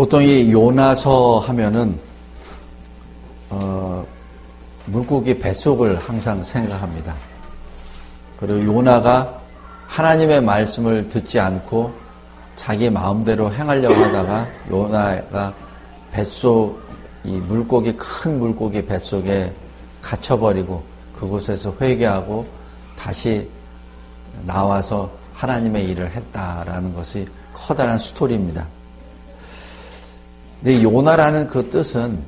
보통 이 요나서 하면은 어, 물고기 뱃속을 항상 생각합니다. 그리고 요나가 하나님의 말씀을 듣지 않고 자기 마음대로 행하려고 하다가 요나가 뱃속 이 물고기 큰 물고기 뱃속에 갇혀버리고 그곳에서 회개하고 다시 나와서 하나님의 일을 했다라는 것이 커다란 스토리입니다. 근데 요나라는 그 뜻은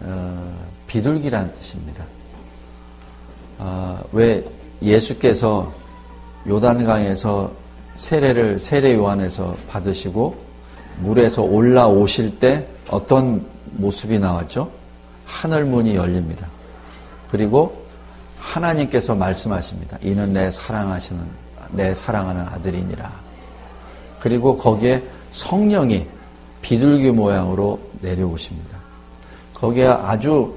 어, 비둘기라는 뜻입니다. 어, 왜 예수께서 요단강에서 세례를 세례 요한에서 받으시고 물에서 올라오실 때 어떤 모습이 나왔죠? 하늘 문이 열립니다. 그리고 하나님께서 말씀하십니다. 이는 내 사랑하시는 내 사랑하는 아들이니라. 그리고 거기에 성령이 비둘기 모양으로 내려오십니다. 거기에 아주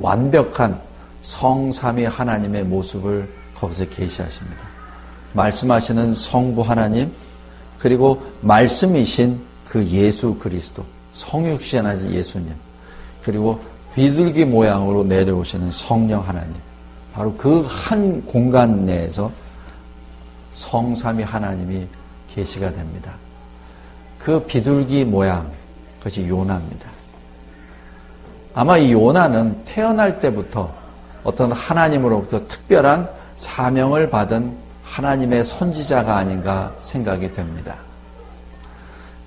완벽한 성삼위 하나님의 모습을 거기서 계시하십니다. 말씀하시는 성부 하나님 그리고 말씀이신 그 예수 그리스도 성육신하신 예수님 그리고 비둘기 모양으로 내려오시는 성령 하나님 바로 그 한 공간 내에서 성삼위 하나님이 계시가 됩니다. 그 비둘기 모양 그것이 요나입니다. 아마 이 요나는 태어날 때부터 어떤 하나님으로부터 특별한 사명을 받은 하나님의 선지자가 아닌가 생각이 됩니다.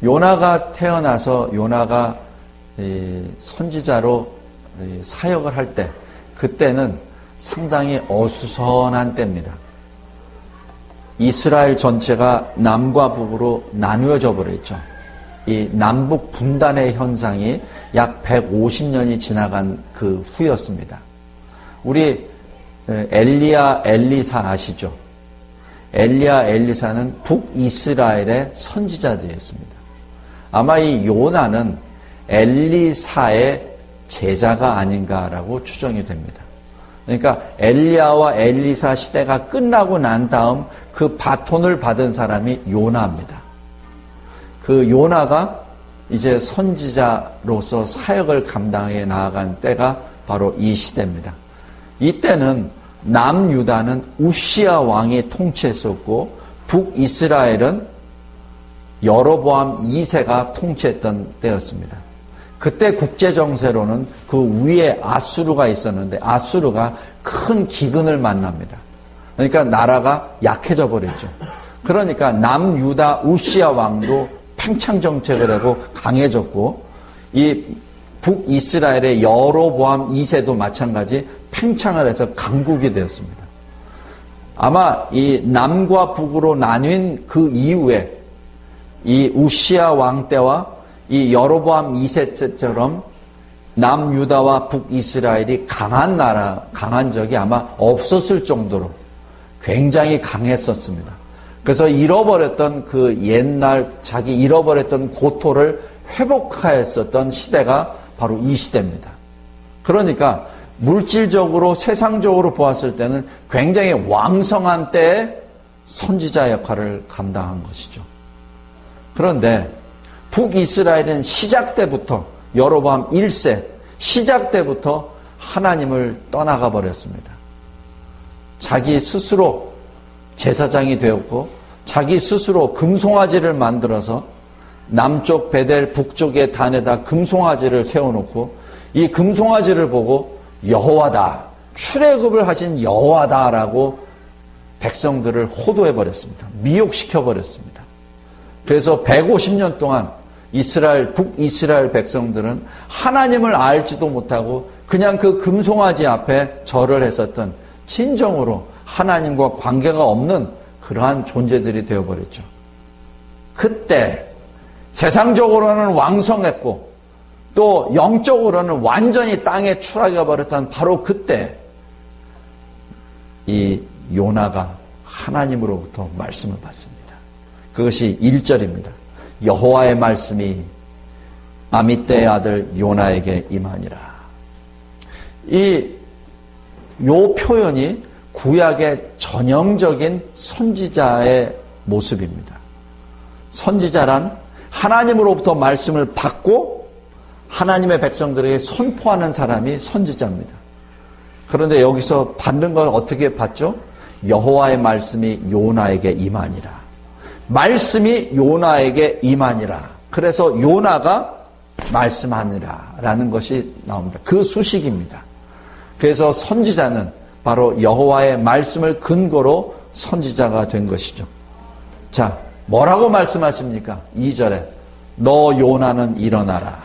요나가 태어나서 요나가 선지자로 사역을 할 때, 그때는 상당히 어수선한 때입니다. 이스라엘 전체가 남과 북으로 나누어져 버렸죠. 이 남북 분단의 현상이 약 150년이 지나간 그 후였습니다. 우리 엘리야 엘리사 아시죠? 엘리야 엘리사는 북이스라엘의 선지자들이었습니다. 아마 이 요나는 엘리사의 제자가 아닌가라고 추정이 됩니다. 그러니까 엘리야와 엘리사 시대가 끝나고 난 다음 그 바톤을 받은 사람이 요나입니다. 그 요나가 이제 선지자로서 사역을 감당해 나아간 때가 바로 이 시대입니다. 이때는 남유다는 우시아 왕이 통치했었고 북이스라엘은 여로보암 2세가 통치했던 때였습니다. 그때 국제 정세로는 그 위에 아수르가 있었는데 아수르가 큰 기근을 만납니다. 그러니까 나라가 약해져 버렸죠. 그러니까 남유다 우시아 왕도 팽창 정책을 하고 강해졌고 이 북이스라엘의 여로보암 2세도 마찬가지 팽창을 해서 강국이 되었습니다. 아마 이 남과 북으로 나뉜 그 이후에 이 우시아 왕 때와 이 여로보암 2세처럼 남유다와 북이스라엘이 강한 나라, 강한 적이 아마 없었을 정도로 굉장히 강했었습니다. 그래서 잃어버렸던 그 옛날 자기 잃어버렸던 고토를 회복하였었던 시대가 바로 이 시대입니다. 그러니까 물질적으로 세상적으로 보았을 때는 굉장히 왕성한 때에 선지자 역할을 감당한 것이죠. 그런데 북이스라엘은 시작 때부터 여로밤 1세 시작 때부터 하나님을 떠나가 버렸습니다. 자기 스스로 제사장이 되었고 자기 스스로 금송아지를 만들어서 남쪽 베델 북쪽의 단에다 금송아지를 세워놓고 이 금송아지를 보고 여호와다 출애굽을 하신 여호와다라고 백성들을 호도해 버렸습니다. 미혹시켜 버렸습니다. 그래서 150년 동안 이스라엘 북이스라엘 백성들은 하나님을 알지도 못하고 그냥 그 금송아지 앞에 절을 했었던 진정으로 하나님과 관계가 없는 그러한 존재들이 되어버렸죠. 그때 세상적으로는 왕성했고 또 영적으로는 완전히 땅에 추락해 버렸던 바로 그때 이 요나가 하나님으로부터 말씀을 받습니다. 그것이 1절입니다. 여호와의 말씀이 아미떼의 아들 요나에게 임하니라. 이 요 표현이 구약의 전형적인 선지자의 모습입니다. 선지자란 하나님으로부터 말씀을 받고 하나님의 백성들에게 선포하는 사람이 선지자입니다. 그런데 여기서 받는 건 어떻게 받죠? 여호와의 말씀이 요나에게 임하니라. 말씀이 요나에게 임하니라. 그래서 요나가 말씀하니라라는 것이 나옵니다. 그 수식입니다. 그래서 선지자는 바로 여호와의 말씀을 근거로 선지자가 된 것이죠. 자, 뭐라고 말씀하십니까? 2절에 너 요나는 일어나라.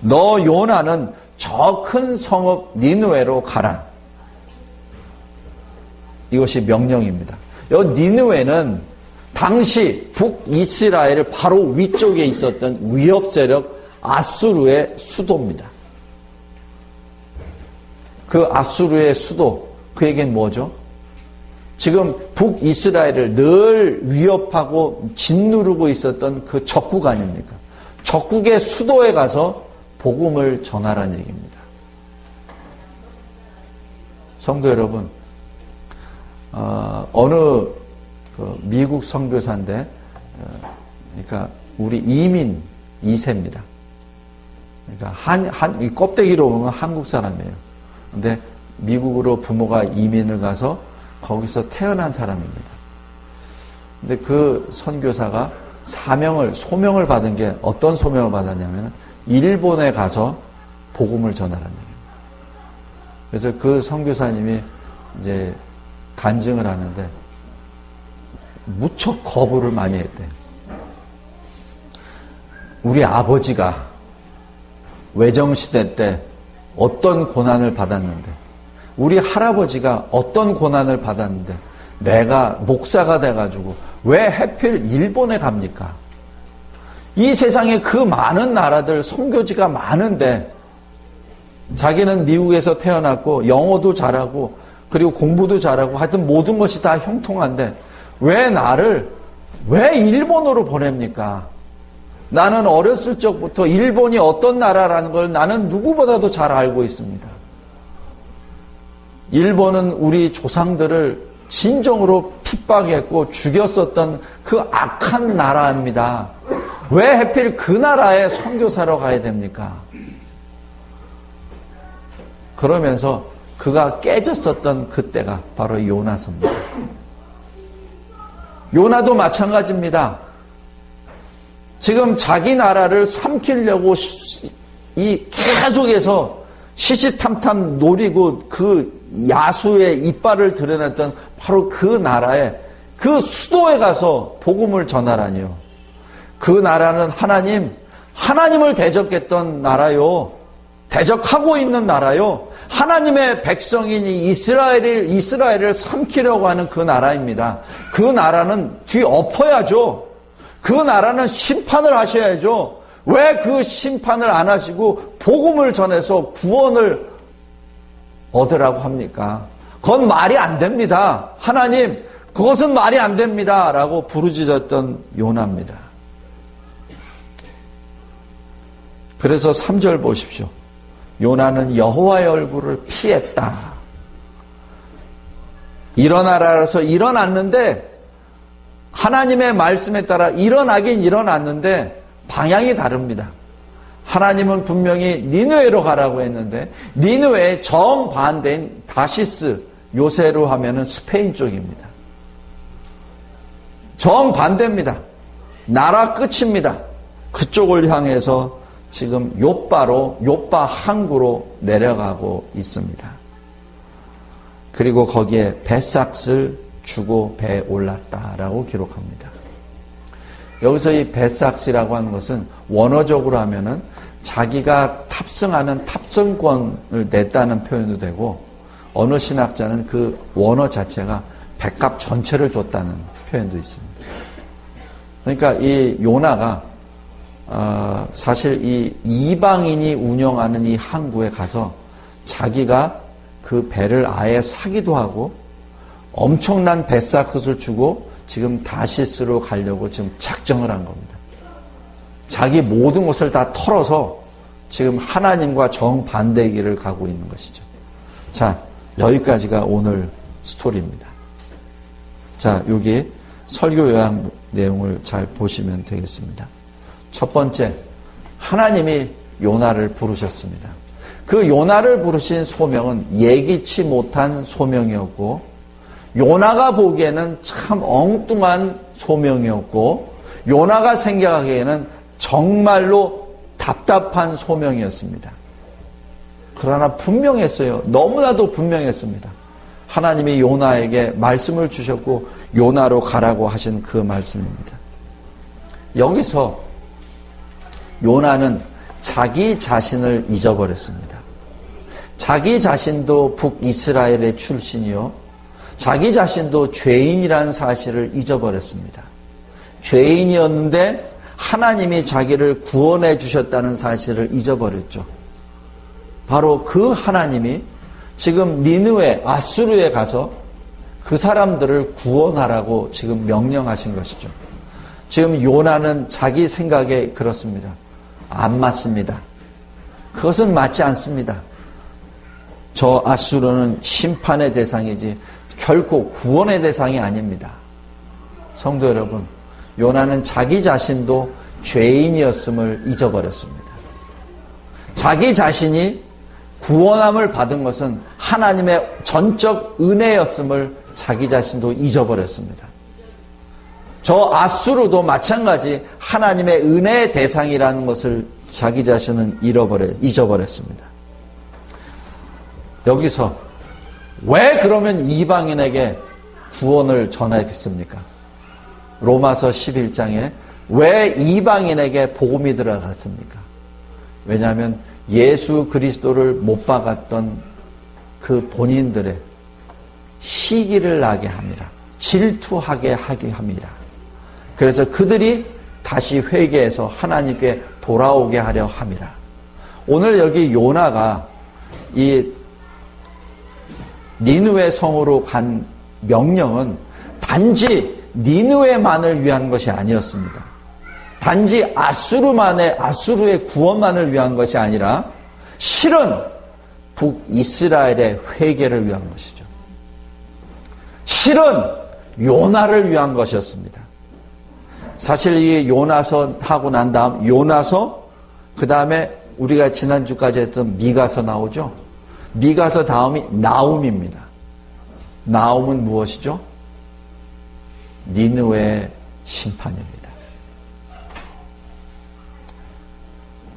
너 요나는 저 큰 성읍 니누에로 가라. 이것이 명령입니다. 여 니누에는 당시 북이스라엘 바로 위쪽에 있었던 위협 세력 아수르의 수도입니다. 그 아수르의 수도, 그에겐 뭐죠? 지금 북이스라엘을 늘 위협하고 짓누르고 있었던 그 적국 아닙니까? 적국의 수도에 가서 복음을 전하라는 얘기입니다. 성도 여러분, 어, 느 그 미국 선교사인데, 어, 그러니까 우리 이민 2세입니다. 그러니까 한, 한, 이 껍데기로 보면 한국 사람이에요. 근데 미국으로 부모가 이민을 가서 거기서 태어난 사람입니다. 근데 그 선교사가 사명을, 소명을 받은 게 어떤 소명을 받았냐면 일본에 가서 복음을 전하라는 얘기입니다. 그래서 그 선교사님이 이제 간증을 하는데 무척 거부를 많이 했대. 우리 아버지가 외정시대 때 어떤 고난을 받았는데, 우리 할아버지가 어떤 고난을 받았는데, 내가 목사가 돼가지고 왜 해필 일본에 갑니까? 이 세상에 그 많은 나라들, 선교지가 많은데, 자기는 미국에서 태어났고, 영어도 잘하고, 그리고 공부도 잘하고, 하여튼 모든 것이 다 형통한데, 왜 나를, 왜 일본으로 보냅니까? 나는 어렸을 적부터 일본이 어떤 나라라는 걸 나는 누구보다도 잘 알고 있습니다. 일본은 우리 조상들을 진정으로 핍박했고 죽였었던 그 악한 나라입니다. 왜 해필 그 나라에 선교사로 가야 됩니까? 그러면서 그가 깨졌었던 그때가 바로 요나서입니다. 요나도 마찬가지입니다. 지금 자기 나라를 삼키려고 이 계속해서 시시탐탐 노리고 그 야수의 이빨을 드러냈던 바로 그 나라에 그 수도에 가서 복음을 전하라니요. 그 나라는 하나님, 하나님을 대적했던 나라요. 대적하고 있는 나라요. 하나님의 백성인 이스라엘을, 이스라엘을 삼키려고 하는 그 나라입니다. 그 나라는 뒤 엎어야죠. 그 나라는 심판을 하셔야죠. 왜 그 심판을 안 하시고 복음을 전해서 구원을 얻으라고 합니까? 그건 말이 안 됩니다. 하나님, 그것은 말이 안 됩니다. 라고 부르짖었던 요나입니다. 그래서 3절 보십시오. 요나는 여호와의 얼굴을 피했다. 일어나라서 일어났는데 하나님의 말씀에 따라 일어나긴 일어났는데 방향이 다릅니다. 하나님은 분명히 니누에로 가라고 했는데 니누에 정반대인 다시스 요새로 하면은 스페인 쪽입니다. 정반대입니다. 나라 끝입니다. 그쪽을 향해서 지금 요바로 요바 항구로 내려가고 있습니다. 그리고 거기에 뱃삭을 주고 배에 올랐다라고 기록합니다. 여기서 이 뱃삭시라고 하는 것은 원어적으로 하면은 자기가 탑승하는 탑승권을 냈다는 표현도 되고 어느 신학자는 그 원어 자체가 백값 전체를 줬다는 표현도 있습니다. 그러니까 이 요나가 어 사실 이 이방인이 운영하는 이 항구에 가서 자기가 그 배를 아예 사기도 하고 엄청난 뱃사컷을 주고 지금 다시스로 가려고 지금 작정을 한 겁니다. 자기 모든 것을 다 털어서 지금 하나님과 정반대 길을 가고 있는 것이죠. 자, 여기까지가 오늘 스토리입니다. 자, 여기 설교 요약 내용을 잘 보시면 되겠습니다. 첫 번째, 하나님이 요나를 부르셨습니다. 그 요나를 부르신 소명은 예기치 못한 소명이었고 요나가 보기에는 참 엉뚱한 소명이었고 요나가 생각하기에는 정말로 답답한 소명이었습니다. 그러나 분명했어요. 너무나도 분명했습니다. 하나님이 요나에게 말씀을 주셨고 요나로 가라고 하신 그 말씀입니다. 여기서 요나는 자기 자신을 잊어버렸습니다. 자기 자신도 북이스라엘의 출신이요. 자기 자신도 죄인이라는 사실을 잊어버렸습니다. 죄인이었는데 하나님이 자기를 구원해 주셨다는 사실을 잊어버렸죠. 바로 그 하나님이 지금 니느웨 아수르에 가서 그 사람들을 구원하라고 지금 명령하신 것이죠. 지금 요나는 자기 생각에 그렇습니다. 안 맞습니다. 그것은 맞지 않습니다. 저 아수르는 심판의 대상이지 결코 구원의 대상이 아닙니다. 성도 여러분, 요나는 자기 자신도 죄인이었음을 잊어버렸습니다. 자기 자신이 구원함을 받은 것은 하나님의 전적 은혜였음을 자기 자신도 잊어버렸습니다. 저 아수르도 마찬가지 하나님의 은혜의 대상이라는 것을 자기 자신은 잃어버려, 잊어버렸습니다. 여기서 왜 그러면 이방인에게 구원을 전하겠습니까? 로마서 11장에 왜 이방인에게 복음이 들어갔습니까? 왜냐하면 예수 그리스도를 못 박았던 그 본인들의 시기를 나게 합니다. 질투하게 하게 합니다. 그래서 그들이 다시 회개해서 하나님께 돌아오게 하려 합니다. 오늘 여기 요나가 이 니누의 성으로 간 명령은 단지 니누에만을 위한 것이 아니었습니다. 단지 아수르만의 아수르의 구원만을 위한 것이 아니라 실은 북이스라엘의 회개를 위한 것이죠. 실은 요나를 위한 것이었습니다. 사실 이 요나서 하고 난 다음 요나서 그 다음에 우리가 지난주까지 했던 미가서 나오죠. 미가서 다음이 나움입니다. 나움은 무엇이죠? 니느웨의 심판입니다.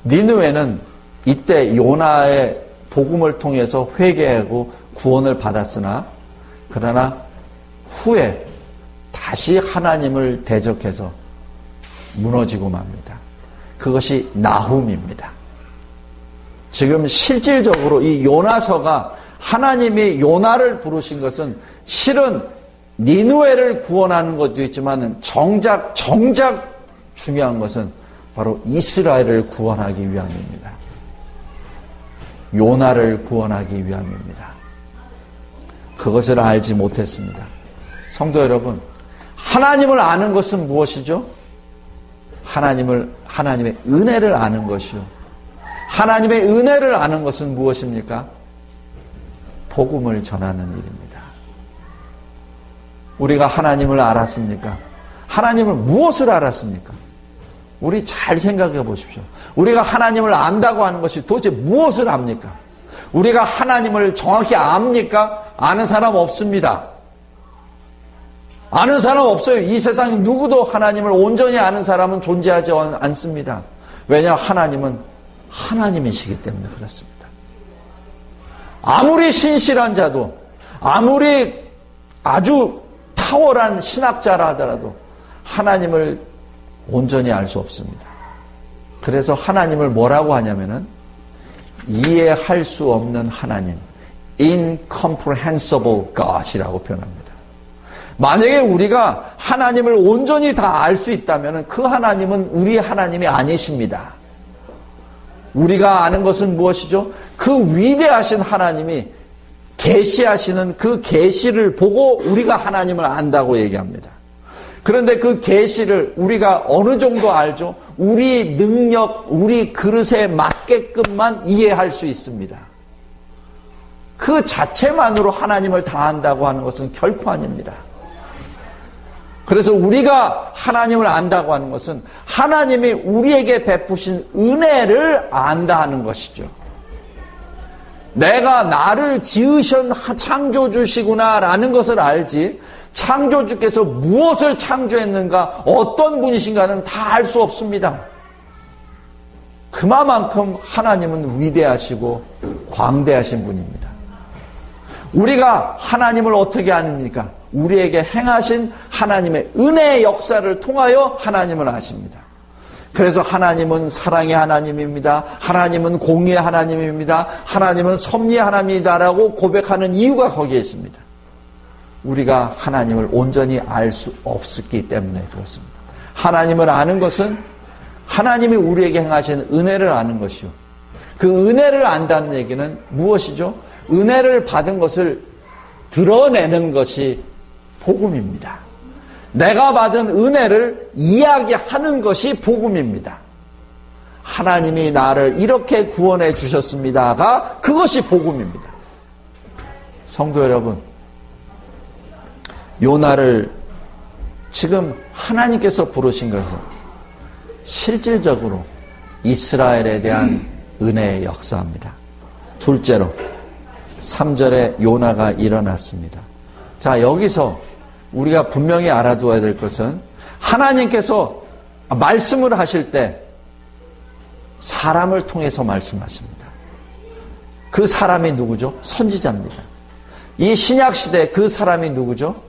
니느웨는 이때 요나의 복음을 통해서 회개하고 구원을 받았으나 그러나 후에 다시 하나님을 대적해서 무너지고 맙니다. 그것이 나훔입니다. 지금 실질적으로 이 요나서가 하나님이 요나를 부르신 것은 실은 니누에를 구원하는 것도 있지만 정작 정작 중요한 것은 바로 이스라엘을 구원하기 위함입니다. 요나를 구원하기 위함입니다. 그것을 알지 못했습니다. 성도 여러분, 하나님을 아는 것은 무엇이죠? 하나님을 하나님의 은혜를 아는 것이요. 하나님의 은혜를 아는 것은 무엇입니까? 복음을 전하는 일입니다. 우리가 하나님을 알았습니까? 하나님을 무엇을 알았습니까? 우리 잘 생각해 보십시오. 우리가 하나님을 안다고 하는 것이 도대체 무엇을 압니까? 우리가 하나님을 정확히 압니까? 아는 사람 없습니다. 아는 사람 없어요. 이 세상 누구도 하나님을 온전히 아는 사람은 존재하지 않습니다. 왜냐? 하나님은 하나님이시기 때문에 그렇습니다. 아무리 신실한 자도, 아무리 아주 탁월한 신학자라 하더라도 하나님을 온전히 알 수 없습니다. 그래서 하나님을 뭐라고 하냐면은 이해할 수 없는 하나님, incomprehensible God이라고 표현합니다. 만약에 우리가 하나님을 온전히 다 알 수 있다면 그 하나님은 우리 하나님이 아니십니다. 우리가 아는 것은 무엇이죠? 그 위대하신 하나님이 계시하시는 그 계시를 보고 우리가 하나님을 안다고 얘기합니다. 그런데 그 계시를 우리가 어느 정도 알죠? 우리 능력, 우리 그릇에 맞게끔만 이해할 수 있습니다. 그 자체만으로 하나님을 다 안다고 하는 것은 결코 아닙니다. 그래서 우리가 하나님을 안다고 하는 것은 하나님이 우리에게 베푸신 은혜를 안다 하는 것이죠. 내가 나를 지으신 창조주시구나라는 것을 알지 창조주께서 무엇을 창조했는가 어떤 분이신가는 다 알 수 없습니다. 그만큼 하나님은 위대하시고 광대하신 분입니다. 우리가 하나님을 어떻게 아닙니까? 우리에게 행하신 하나님의 은혜의 역사를 통하여 하나님을 아십니다. 그래서 하나님은 사랑의 하나님입니다. 하나님은 공의의 하나님입니다. 하나님은 섭리의 하나님이다라고 고백하는 이유가 거기에 있습니다. 우리가 하나님을 온전히 알 수 없었기 때문에 그렇습니다. 하나님을 아는 것은 하나님이 우리에게 행하신 은혜를 아는 것이요. 그 은혜를 안다는 얘기는 무엇이죠? 은혜를 받은 것을 드러내는 것이 복음입니다. 내가 받은 은혜를 이야기하는 것이 복음입니다. 하나님이 나를 이렇게 구원해 주셨습니다가 그것이 복음입니다. 성도 여러분, 요나를 지금 하나님께서 부르신 것은 실질적으로 이스라엘에 대한 은혜의 역사입니다. 둘째로 3절에 요나가 일어났습니다. 자, 여기서 우리가 분명히 알아두어야 될 것은 하나님께서 말씀을 하실 때 사람을 통해서 말씀하십니다. 그 사람이 누구죠? 선지자입니다. 이 신약 시대 그 사람이 누구죠?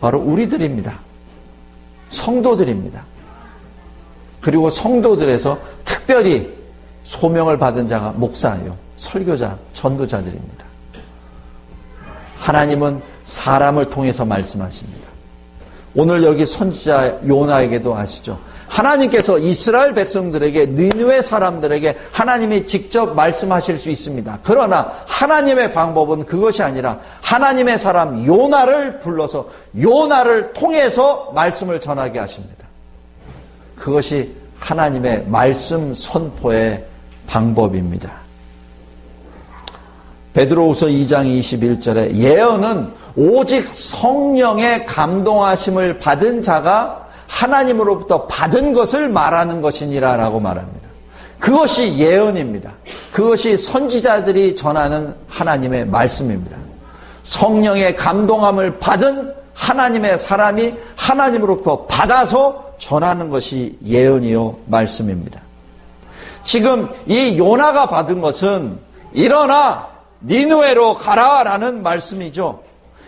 바로 우리들입니다. 성도들입니다. 그리고 성도들에서 특별히 소명을 받은 자가 목사예요. 설교자, 전도자들입니다. 하나님은 사람을 통해서 말씀하십니다. 오늘 여기 선지자 요나에게도 아시죠? 하나님께서 이스라엘 백성들에게 니누의 사람들에게 하나님이 직접 말씀하실 수 있습니다. 그러나 하나님의 방법은 그것이 아니라 하나님의 사람 요나를 불러서 요나를 통해서 말씀을 전하게 하십니다. 그것이 하나님의 말씀 선포의 방법입니다. 베드로후서 2장 21절에 예언은 오직 성령의 감동하심을 받은 자가 하나님으로부터 받은 것을 말하는 것이니라라고 말합니다. 그것이 예언입니다. 그것이 선지자들이 전하는 하나님의 말씀입니다. 성령의 감동함을 받은 하나님의 사람이 하나님으로부터 받아서 전하는 것이 예언이요 말씀입니다. 지금 이 요나가 받은 것은 일어나 니누에로 가라라는 말씀이죠.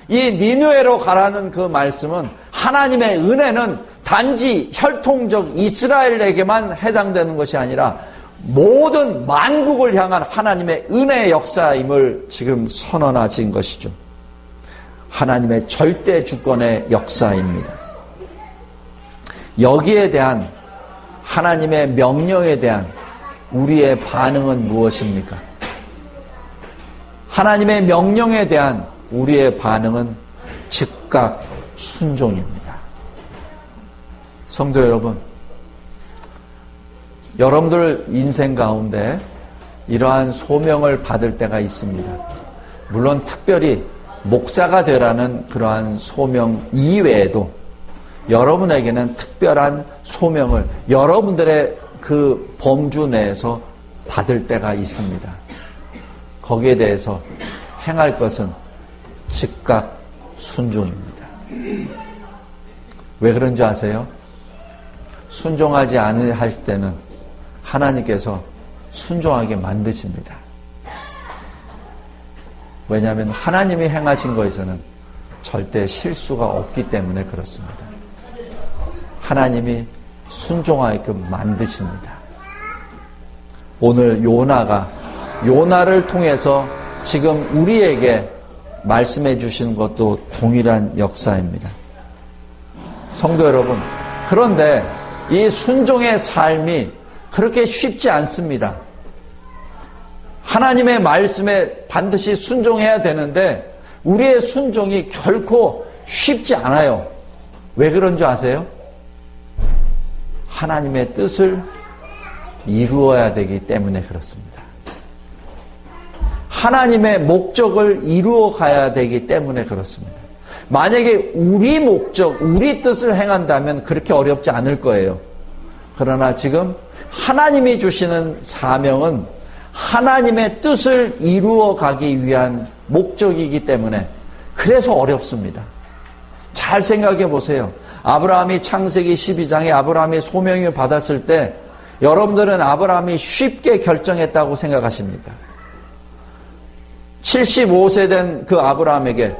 이 니누에로 가라는 그 말씀은 하나님의 은혜는 단지 혈통적 이스라엘에게만 해당되는 것이 아니라 모든 만국을 향한 하나님의 은혜의 역사임을 지금 선언하신 것이죠. 하나님의 절대 주권의 역사입니다. 여기에 대한 하나님의 명령에 대한 우리의 반응은 무엇입니까? 하나님의 명령에 대한 우리의 반응은 즉각 순종입니다. 성도 여러분, 여러분들 인생 가운데 이러한 소명을 받을 때가 있습니다. 물론 특별히 목사가 되라는 그러한 소명 이외에도 여러분에게는 특별한 소명을 여러분들의 그 범주 내에서 받을 때가 있습니다. 거기에 대해서 행할 것은 즉각 순종입니다. 왜 그런지 아세요? 순종하지 않을 때는 하나님께서 순종하게 만드십니다. 왜냐하면 하나님이 행하신 것에서는 절대 실수가 없기 때문에 그렇습니다. 하나님이 순종하게끔 만드십니다. 오늘 요나가 요나를 통해서 지금 우리에게 말씀해 주시는 것도 동일한 역사입니다. 성도 여러분, 그런데 이 순종의 삶이 그렇게 쉽지 않습니다. 하나님의 말씀에 반드시 순종해야 되는데 우리의 순종이 결코 쉽지 않아요. 왜 그런 줄 아세요? 하나님의 뜻을 이루어야 되기 때문에 그렇습니다. 하나님의 목적을 이루어 가야 되기 때문에 그렇습니다. 만약에 우리 목적, 우리 뜻을 행한다면 그렇게 어렵지 않을 거예요. 그러나 지금 하나님이 주시는 사명은 하나님의 뜻을 이루어 가기 위한 목적이기 때문에 그래서 어렵습니다. 잘 생각해 보세요. 아브라함이 창세기 12장에 아브라함이 소명을 받았을 때 여러분들은 아브라함이 쉽게 결정했다고 생각하십니까? 75세 된 그 아브라함에게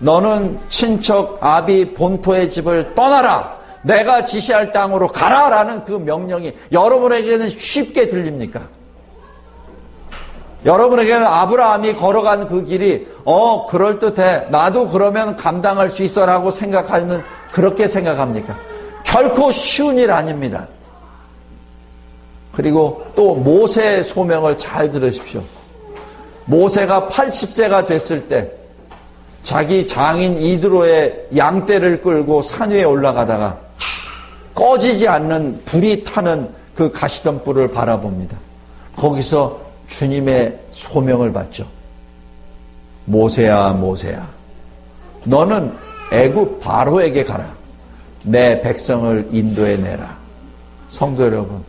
너는 친척 아비 본토의 집을 떠나라. 내가 지시할 땅으로 가라라는 그 명령이 여러분에게는 쉽게 들립니까? 여러분에게는 아브라함이 걸어간 그 길이 어 그럴듯해 나도 그러면 감당할 수 있어라고 생각하는 그렇게 생각합니까? 결코 쉬운 일 아닙니다. 그리고 또 모세의 소명을 잘 들으십시오. 모세가 80세가 됐을 때 자기 장인 이드로의 양떼를 끌고 산 위에 올라가다가 꺼지지 않는 불이 타는 그 가시던 뿔을 바라봅니다. 거기서 주님의 소명을 받죠. 모세야 모세야 너는 애굽 바로에게 가라. 내 백성을 인도해 내라. 성도 여러분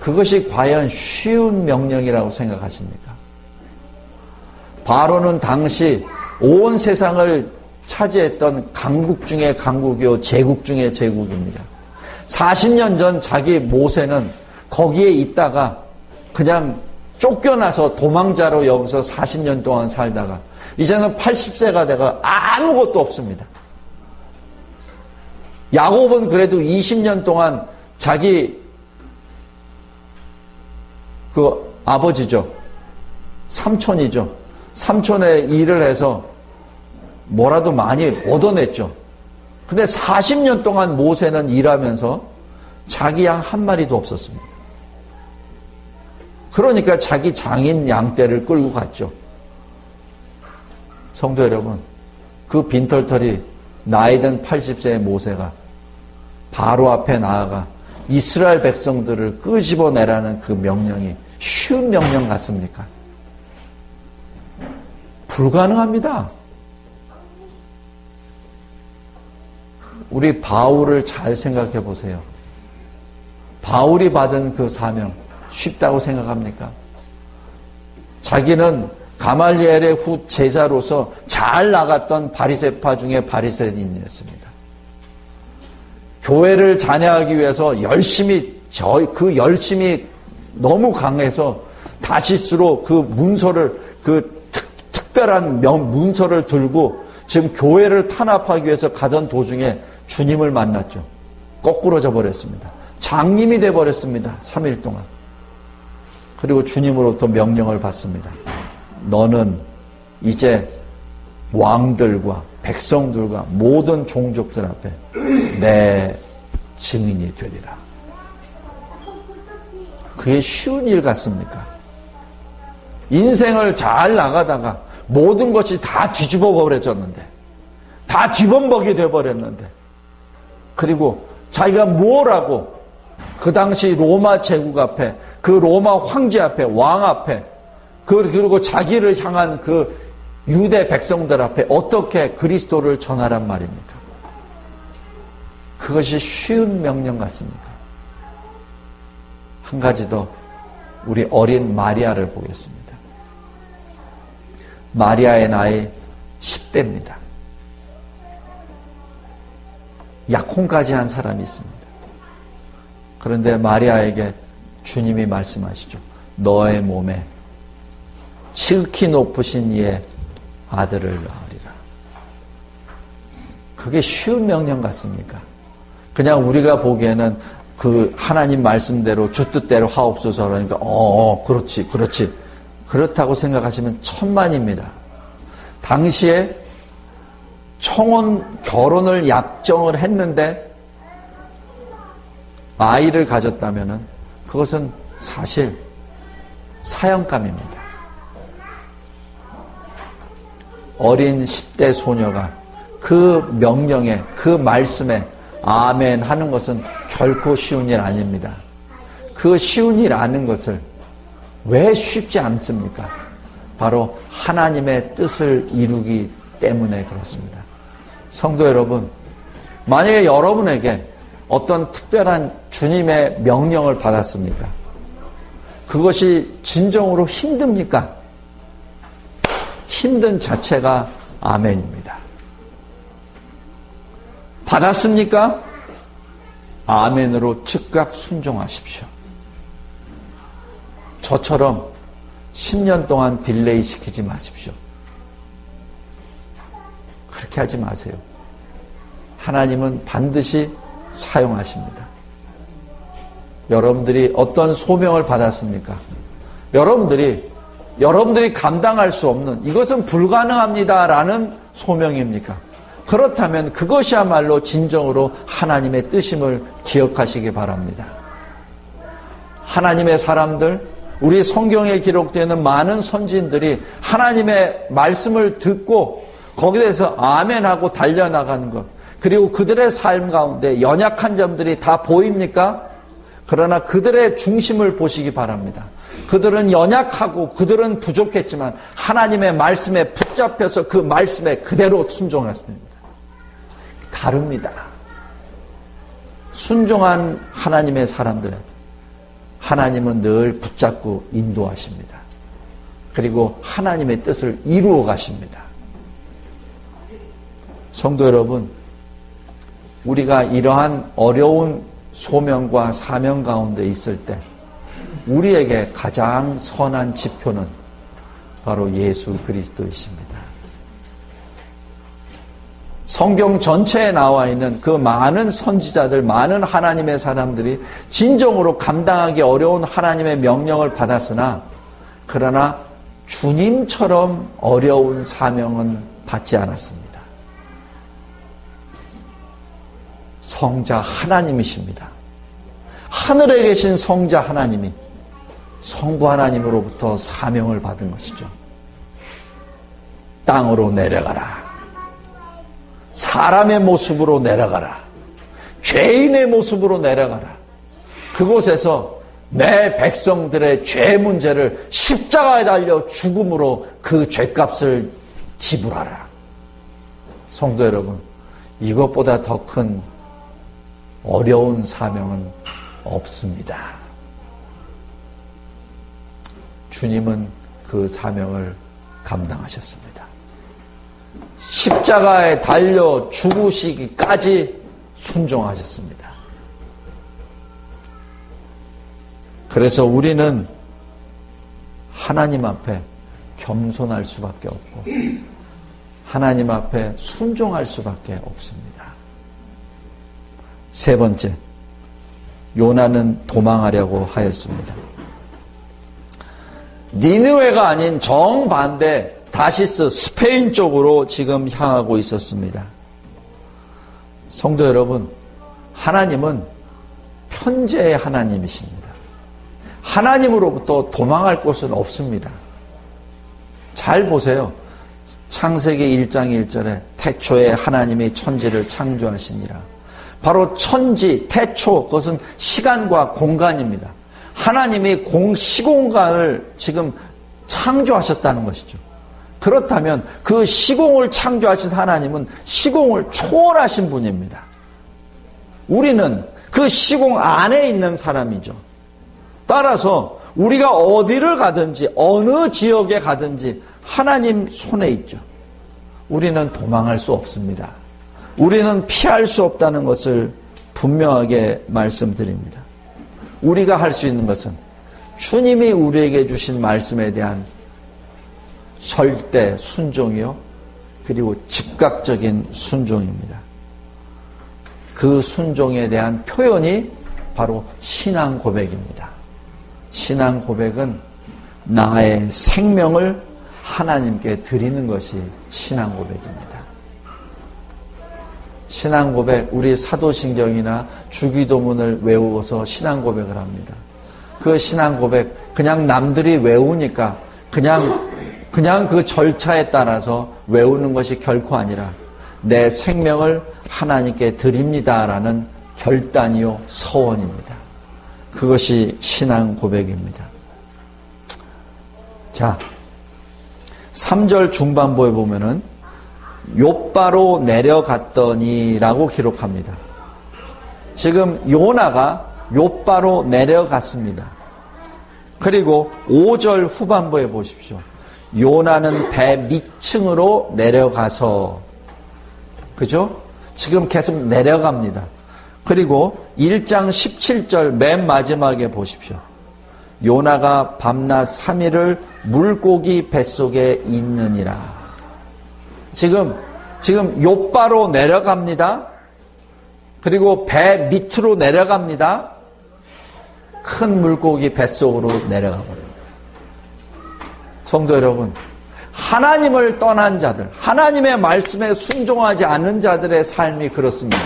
그것이 과연 쉬운 명령이라고 생각하십니까? 바로는 당시 온 세상을 차지했던 강국 중의 강국이요, 제국 중의 제국입니다. 40년 전 자기 모세는 거기에 있다가 그냥 쫓겨나서 도망자로 여기서 40년 동안 살다가 이제는 80세가 돼가 아무것도 없습니다. 야곱은 그래도 20년 동안 자기 그 아버지죠. 삼촌이죠. 삼촌의 일을 해서 뭐라도 많이 얻어냈죠. 근데 40년 동안 모세는 일하면서 자기 양 한 마리도 없었습니다. 그러니까 자기 장인 양떼를 끌고 갔죠. 성도 여러분, 그 빈털털이 나이든 80세의 모세가 바로 앞에 나아가 이스라엘 백성들을 끄집어내라는 그 명령이 쉬운 명령 같습니까? 불가능합니다. 우리 바울을 잘 생각해 보세요. 바울이 받은 그 사명 쉽다고 생각합니까? 자기는 가말리엘의 후 제자로서 잘 나갔던 바리세파 중에 바리새인이었습니다. 교회를 잔해하기 위해서 열심히 저 그 열심히 너무 강해서 다시스로 그 문서를 그 특, 특별한 명, 문서를 들고 지금 교회를 탄압하기 위해서 가던 도중에 주님을 만났죠. 거꾸로 져버렸습니다. 장님이 돼버렸습니다. 3일 동안. 그리고 주님으로부터 명령을 받습니다. 너는 이제 왕들과 백성들과 모든 종족들 앞에 내 증인이 되리라. 그게 쉬운 일 같습니까? 인생을 잘 나가다가 모든 것이 다 뒤집어 버려졌는데, 다 뒤범벅이 되어버렸는데, 그리고 자기가 뭐라고 그 당시 로마 제국 앞에, 그 로마 황제 앞에, 왕 앞에, 그, 그리고 자기를 향한 그 유대 백성들 앞에 어떻게 그리스도를 전하란 말입니까? 그것이 쉬운 명령 같습니다. 한 가지 더 우리 어린 마리아를 보겠습니다. 마리아의 나이 10대입니다. 약혼까지 한 사람이 있습니다. 그런데 마리아에게 주님이 말씀하시죠. 너의 몸에 지극히 높으신 이의 아들을 낳으리라. 그게 쉬운 명령 같습니까? 그냥 우리가 보기에는 그 하나님 말씀대로 주 뜻대로 하옵소서 그러니까 어, 어 그렇지 그렇지 그렇다고 생각하시면 천만입니다. 당시에 청혼 결혼을 약정을 했는데 아이를 가졌다면은 그것은 사실 사형감입니다. 어린 10대 소녀가 그 명령에 그 말씀에 아멘 하는 것은 결코 쉬운 일 아닙니다. 그 쉬운 일 아는 것을 왜 쉽지 않습니까? 바로 하나님의 뜻을 이루기 때문에 그렇습니다. 성도 여러분, 만약에 여러분에게 어떤 특별한 주님의 명령을 받았습니까? 그것이 진정으로 힘듭니까? 힘든 자체가 아멘입니다. 받았습니까? 아멘으로 즉각 순종하십시오. 저처럼 10년 동안 delay 시키지 마십시오. 그렇게 하지 마세요. 하나님은 반드시 사용하십니다. 여러분들이 어떤 소명을 받았습니까? 여러분들이 여러분들이 감당할 수 없는 이것은 불가능합니다라는 소명입니까? 그렇다면 그것이야말로 진정으로 하나님의 뜻임을 기억하시기 바랍니다. 하나님의 사람들, 우리 성경에 기록되는 많은 선진들이 하나님의 말씀을 듣고 거기에 대해서 아멘하고 달려나가는 것. 그리고 그들의 삶 가운데 연약한 점들이 다 보입니까? 그러나 그들의 중심을 보시기 바랍니다. 그들은 연약하고 그들은 부족했지만 하나님의 말씀에 붙잡혀서 그 말씀에 그대로 순종했습니다. 다릅니다. 순종한 하나님의 사람들은 하나님은 늘 붙잡고 인도하십니다. 그리고 하나님의 뜻을 이루어 가십니다. 성도 여러분, 우리가 이러한 어려운 소명과 사명 가운데 있을 때 우리에게 가장 선한 지표는 바로 예수 그리스도이십니다. 성경 전체에 나와 있는 그 많은 선지자들, 많은 하나님의 사람들이 진정으로 감당하기 어려운 하나님의 명령을 받았으나, 그러나 주님처럼 어려운 사명은 받지 않았습니다. 성자 하나님이십니다. 하늘에 계신 성자 하나님이 성부 하나님으로부터 사명을 받은 것이죠. 땅으로 내려가라. 사람의 모습으로 내려가라. 죄인의 모습으로 내려가라. 그곳에서 내 백성들의 죄 문제를 십자가에 달려 죽음으로 그 죄값을 지불하라. 성도 여러분, 이것보다 더 큰 어려운 사명은 없습니다. 주님은 그 사명을 감당하셨습니다. 십자가에 달려 죽으시기까지 순종하셨습니다. 그래서 우리는 하나님 앞에 겸손할 수밖에 없고 하나님 앞에 순종할 수밖에 없습니다. 세 번째, 요나는 도망하려고 하였습니다. 니느웨가 아닌 정반대 다시스 스페인 쪽으로 지금 향하고 있었습니다. 성도 여러분, 하나님은 편재의 하나님이십니다. 하나님으로부터 도망할 곳은 없습니다. 잘 보세요. 창세기 1장 1절에 태초에 하나님이 천지를 창조하시니라. 바로 천지, 태초, 그것은 시간과 공간입니다. 하나님이 공, 시공간을 지금 창조하셨다는 것이죠. 그렇다면 그 시공을 창조하신 하나님은 시공을 초월하신 분입니다. 우리는 그 시공 안에 있는 사람이죠. 따라서 우리가 어디를 가든지 어느 지역에 가든지 하나님 손에 있죠. 우리는 도망할 수 없습니다. 우리는 피할 수 없다는 것을 분명하게 말씀드립니다. 우리가 할 수 있는 것은 주님이 우리에게 주신 말씀에 대한 절대 순종이요. 그리고 즉각적인 순종입니다. 그 순종에 대한 표현이 바로 신앙 고백입니다. 신앙 고백은 나의 생명을 하나님께 드리는 것이 신앙 고백입니다. 신앙 고백, 우리 사도신경이나 주기도문을 외우어서 신앙 고백을 합니다. 그 신앙 고백, 그냥 남들이 외우니까 그냥, 그냥 그 절차에 따라서 외우는 것이 결코 아니라 내 생명을 하나님께 드립니다라는 결단이요, 서원입니다. 그것이 신앙 고백입니다. 자, 3절 중반부에 보면은 요바로 내려갔더니라고 기록합니다. 지금 요나가 요바로 내려갔습니다. 그리고 5절 후반부에 보십시오. 요나는 배 밑층으로 내려가서 그죠? 지금 계속 내려갑니다. 그리고 1장 17절 맨 마지막에 보십시오. 요나가 밤낮 3일을 물고기 뱃속에 있느니라. 지금 지금 요바로 내려갑니다. 그리고 배 밑으로 내려갑니다. 큰 물고기 뱃속으로 내려가 버립니다. 성도 여러분, 하나님을 떠난 자들, 하나님의 말씀에 순종하지 않는 자들의 삶이 그렇습니다.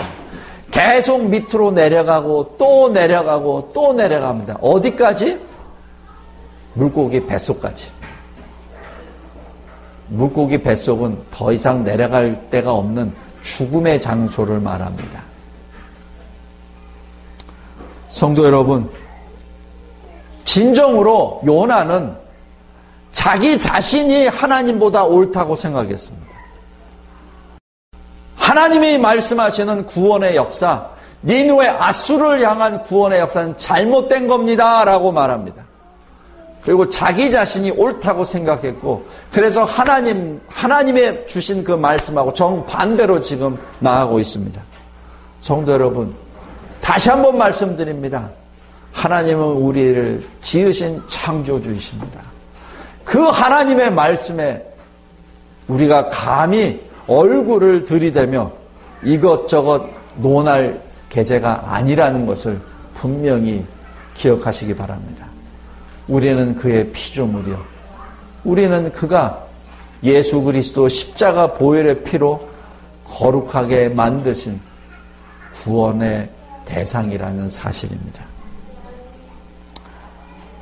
계속 밑으로 내려가고 또 내려가고 또 내려갑니다. 어디까지? 물고기 뱃속까지. 물고기 뱃속은 더 이상 내려갈 데가 없는 죽음의 장소를 말합니다. 성도 여러분, 진정으로 요나는 자기 자신이 하나님보다 옳다고 생각했습니다. 하나님이 말씀하시는 구원의 역사, 니누의 아수를 향한 구원의 역사는 잘못된 겁니다. 라고 말합니다. 그리고 자기 자신이 옳다고 생각했고, 그래서 하나님, 하나님의 주신 그 말씀하고 정반대로 지금 나가고 있습니다. 성도 여러분, 다시 한번 말씀드립니다. 하나님은 우리를 지으신 창조주이십니다. 그 하나님의 말씀에 우리가 감히 얼굴을 들이대며 이것저것 논할 계제가 아니라는 것을 분명히 기억하시기 바랍니다. 우리는 그의 피조물이요. 우리는 그가 예수 그리스도 십자가 보혈의 피로 거룩하게 만드신 구원의 대상이라는 사실입니다.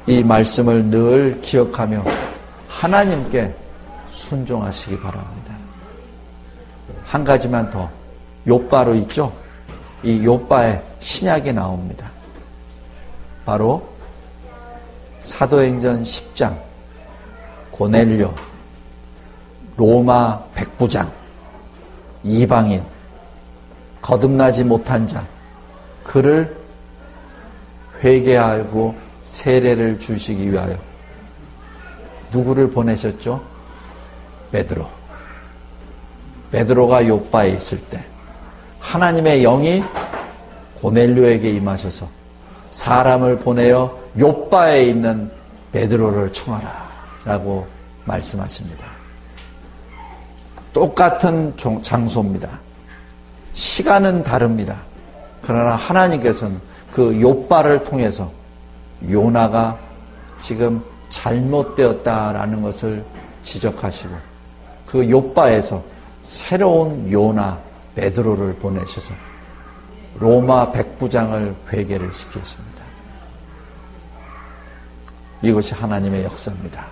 이 말씀을 늘 기억하며 하나님께 순종하시기 바랍니다. 한 가지만 더 요바로 있죠? 이 요바의 신약이 나옵니다. 바로 사도행전 10장 고넬료 로마 백부장 이방인 거듭나지 못한 자 그를 회개하고 세례를 주시기 위하여 누구를 보내셨죠? 베드로. 베드로가 요바에 있을 때 하나님의 영이 고넬료에게 임하셔서 사람을 보내어 요바에 있는 베드로를 청하라 라고 말씀하십니다. 똑같은 장소입니다. 시간은 다릅니다. 그러나 하나님께서는 그 요바를 통해서 요나가 지금 잘못되었다라는 것을 지적하시고 그 요바에서 새로운 요나 베드로를 보내셔서 로마 백부장을 회개를 시키십니다. 이것이 하나님의 역사입니다.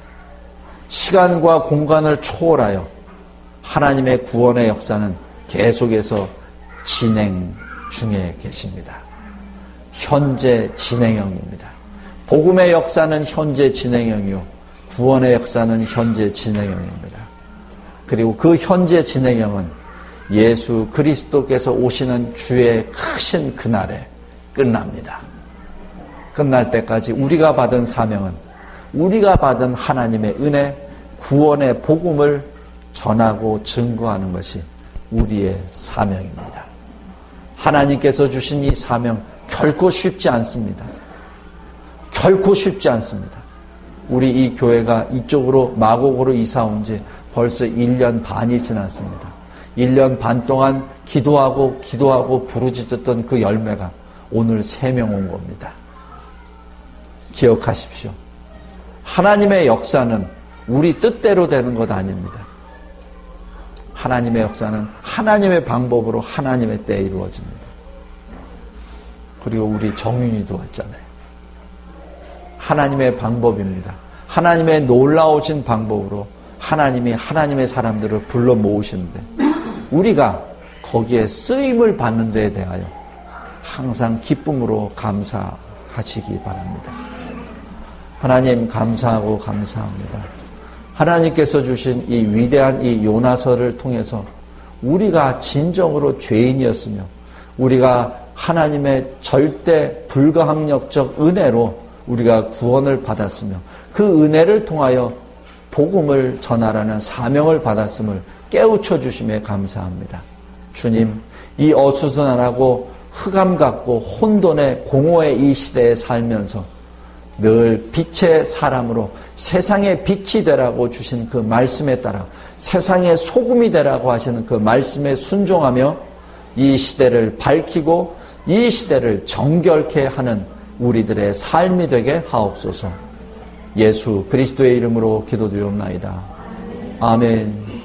시간과 공간을 초월하여 하나님의 구원의 역사는 계속해서 진행 중에 계십니다. 현재 진행형입니다. 복음의 역사는 현재 진행형이요. 구원의 역사는 현재 진행형입니다. 그리고 그 현재 진행형은 예수 그리스도께서 오시는 주의 크신 그날에 끝납니다. 끝날 때까지 우리가 받은 사명은 우리가 받은 하나님의 은혜, 구원의 복음을 전하고 증거하는 것이 우리의 사명입니다. 하나님께서 주신 이 사명 결코 쉽지 않습니다. 결코 쉽지 않습니다. 우리 이 교회가 이쪽으로 마곡으로 이사 온 지 벌써 1년 반이 지났습니다. 1년 반 동안 기도하고 기도하고 부르짖었던 그 열매가 오늘 3명 온 겁니다. 기억하십시오. 하나님의 역사는 우리 뜻대로 되는 것 아닙니다. 하나님의 역사는 하나님의 방법으로 하나님의 때에 이루어집니다. 그리고 우리 정윤이도 왔잖아요. 하나님의 방법입니다. 하나님의 놀라우신 방법으로 하나님이 하나님의 사람들을 불러 모으시는데 우리가 거기에 쓰임을 받는 데에 대하여 항상 기쁨으로 감사하시기 바랍니다. 하나님 감사하고 감사합니다. 하나님께서 주신 이 위대한 이 요나서를 통해서 우리가 진정으로 죄인이었으며 우리가 하나님의 절대 불가항력적 은혜로 우리가 구원을 받았으며 그 은혜를 통하여 복음을 전하라는 사명을 받았음을 깨우쳐 주심에 감사합니다. 주님, 이 어수선하고 흑암 같고 혼돈의 공허의 이 시대에 살면서 늘 빛의 사람으로 세상의 빛이 되라고 주신 그 말씀에 따라 세상의 소금이 되라고 하시는 그 말씀에 순종하며 이 시대를 밝히고 이 시대를 정결케 하는 우리들의 삶이 되게 하옵소서. 예수 그리스도의 이름으로 기도드리옵나이다. 아멘.